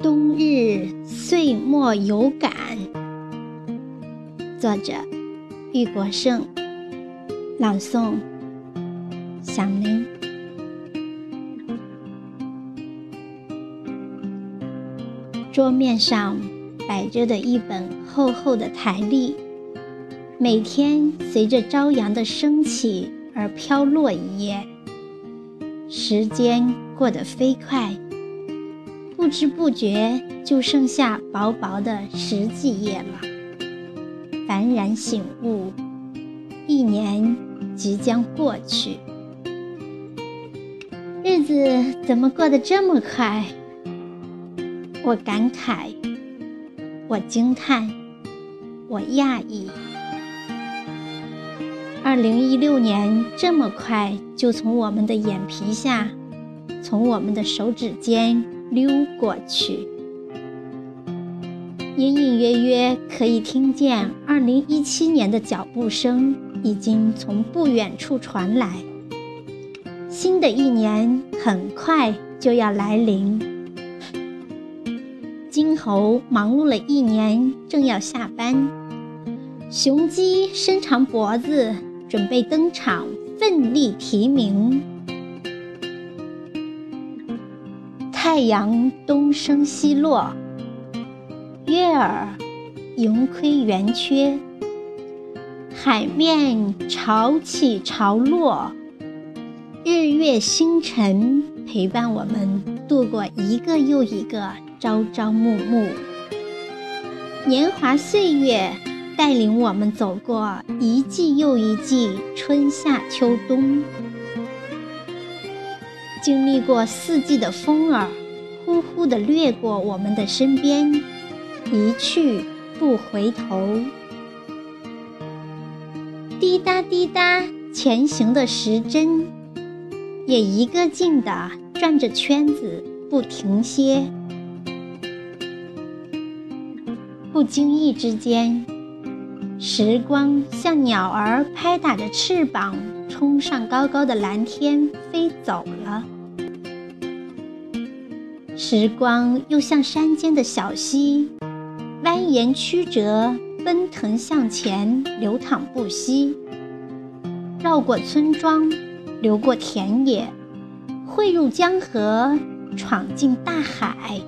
冬日岁末有感。作者：玉国胜，朗诵：响铃。桌面上摆着的一本厚厚的台历，每天随着朝阳的升起而飘落一页。时间过得飞快，不知不觉就剩下薄薄的十几页了。幡然醒悟，一年即将过去，日子怎么过得这么快？我感慨，我惊叹，我讶异。二零一六年这么快就从我们的眼皮下，从我们的手指间溜过去，隐隐约约可以听见二零一七年的脚步声已经从不远处传来。新的一年很快就要来临，金猴忙碌了一年，正要下班，雄鸡伸长脖子。准备登场，奋力提名。太阳东升西落，月儿盈亏圆缺，海面潮起潮落，日月星辰陪伴我们度过一个又一个朝朝暮暮，年华岁月。带领我们走过一季又一季春夏秋冬，经历过四季的风儿，呼呼地掠过我们的身边，一去不回头。滴答滴答前行的时针，也一个劲地转着圈子不停歇。不经意之间。时光像鸟儿拍打着翅膀，冲上高高的蓝天，飞走了。时光又像山间的小溪，蜿蜒曲折，奔腾向前，流淌不息。绕过村庄，流过田野，汇入江河，闯进大海。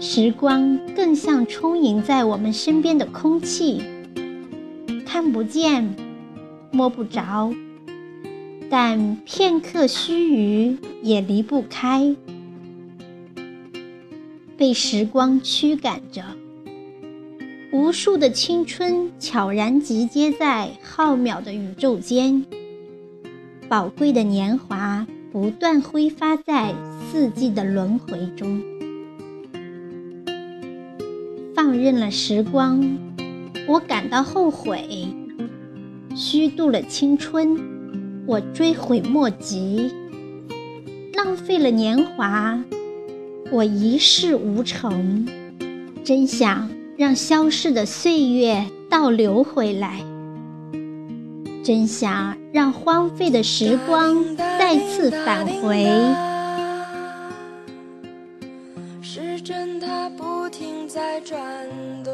时光更像充盈在我们身边的空气，看不见，摸不着，但片刻须臾也离不开，被时光驱赶着。无数的青春悄然集结在浩渺的宇宙间，宝贵的年华不断挥发在四季的轮回中。放任了时光，我感到后悔，虚度了青春，我追悔莫及，浪费了年华，我一事无成。真想让消逝的岁月倒流回来，真想让荒废的时光再次返回。时针它不停在转动，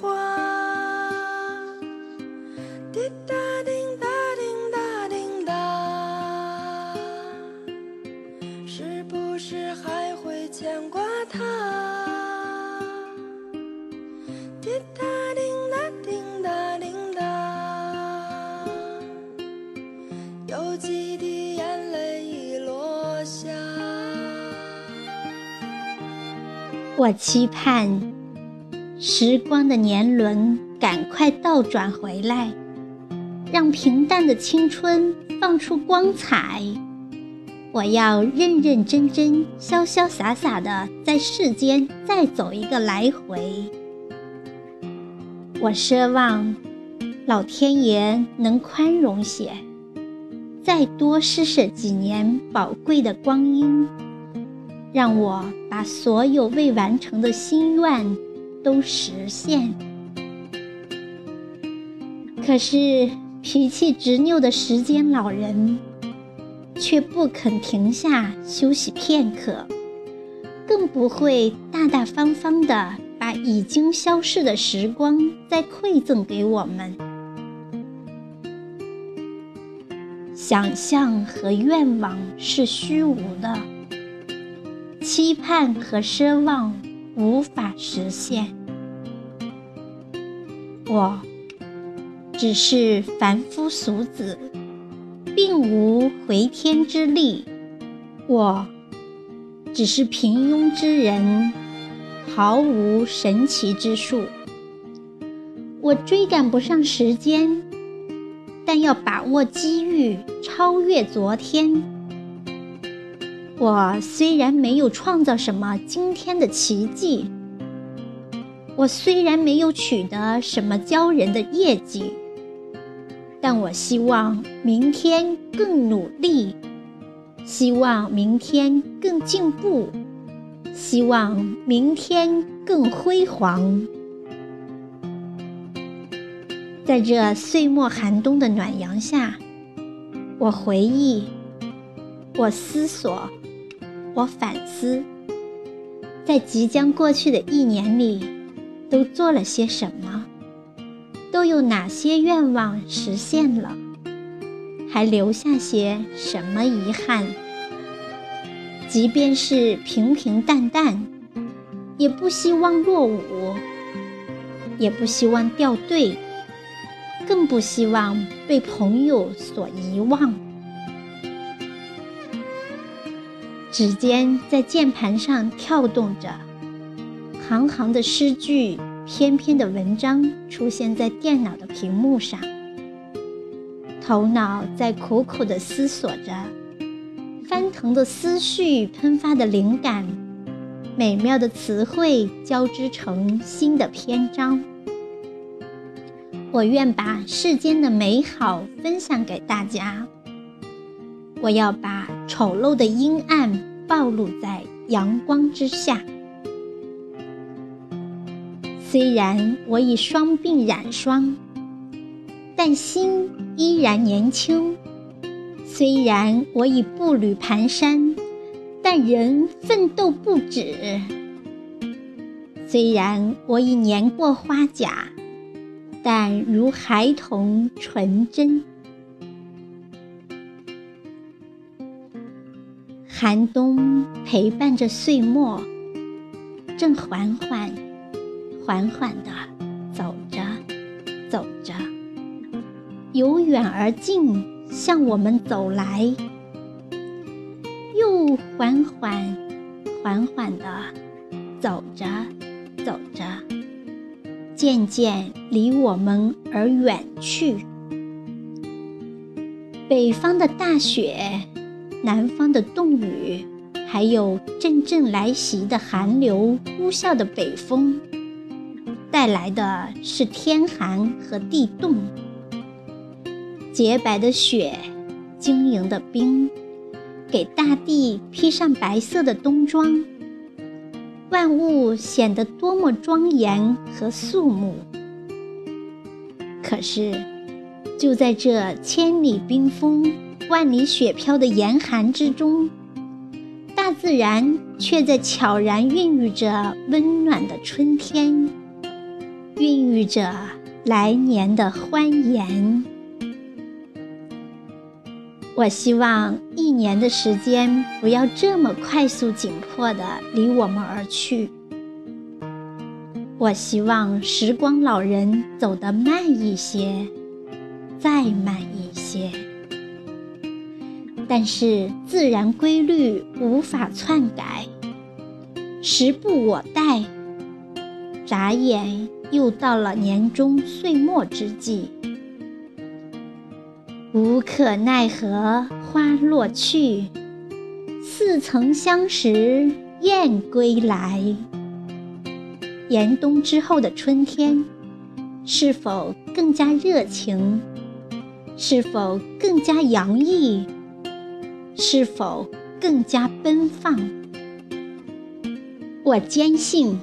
花，滴答滴答滴答滴答，是不是还会牵挂他？滴答滴答滴。几滴眼泪已落下。我期盼时光的年轮赶快倒转回来，让平淡的青春放出光彩。我要认认真真、潇潇洒洒的在世间再走一个来回。我奢望老天爷能宽容些。再多施舍几年宝贵的光阴，让我把所有未完成的心愿都实现。可是脾气执拗的时间老人，却不肯停下休息片刻，更不会大大方方的把已经消逝的时光再馈赠给我们。想象和愿望是虚无的，期盼和奢望无法实现。我只是凡夫俗子，并无回天之力；我只是平庸之人，毫无神奇之术。我追赶不上时间。但要把握机遇，超越昨天。我虽然没有创造什么惊天的奇迹，我虽然没有取得什么骄人的业绩，但我希望明天更努力，希望明天更进步，希望明天更辉煌。在这岁末寒冬的暖阳下，我回忆，我思索，我反思，在即将过去的一年里，都做了些什么？都有哪些愿望实现了？还留下些什么遗憾？即便是平平淡淡，也不希望落伍，也不希望掉队。更不希望被朋友所遗忘。指尖在键盘上跳动着，行行的诗句，篇篇的文章出现在电脑的屏幕上。头脑在苦苦的思索着，翻腾的思绪，喷发的灵感，美妙的词汇交织成新的篇章。我愿把世间的美好分享给大家。我要把丑陋的阴暗暴露在阳光之下。虽然我已双鬓染霜，但心依然年轻；虽然我已步履蹒跚，但人奋斗不止；虽然我已年过花甲。但如孩童纯真，寒冬陪伴着岁末，正缓缓、缓缓地走着，走着，由远而近向我们走来，又缓缓、缓缓地走着，走着。渐渐离我们而远去。北方的大雪，南方的冻雨，还有阵阵来袭的寒流、呼啸的北风，带来的是天寒和地冻。洁白的雪，晶莹的冰，给大地披上白色的冬装。万物显得多么庄严和肃穆。可是，就在这千里冰封、万里雪飘的严寒之中，大自然却在悄然孕育着温暖的春天，孕育着来年的欢颜。我希望一年的时间不要这么快速紧迫的离我们而去。我希望时光老人走得慢一些，再慢一些。但是自然规律无法篡改，时不我待，眨眼又到了年终岁末之际。无可奈何花落去，似曾相识燕归来。严冬之后的春天，是否更加热情？是否更加洋溢？是否更加奔放？我坚信，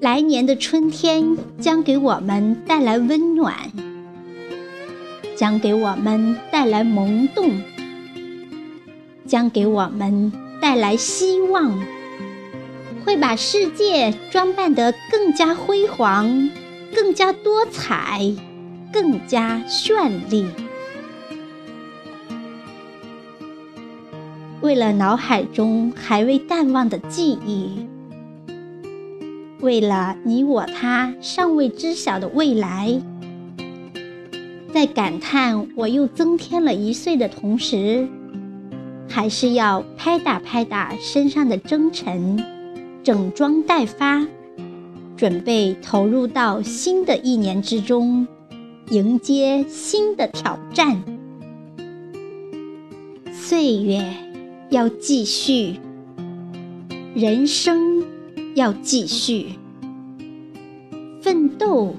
来年的春天将给我们带来温暖。将给我们带来萌动，将给我们带来希望，会把世界装扮得更加辉煌、更加多彩、更加绚丽。为了脑海中还未淡忘的记忆，为了你我他尚未知晓的未来。在感叹我又增添了一岁的同时，还是要拍打拍打身上的征尘，整装待发，准备投入到新的一年之中，迎接新的挑战。岁月要继续，人生要继续，奋斗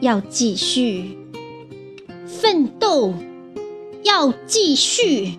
要继续。奋斗要继续。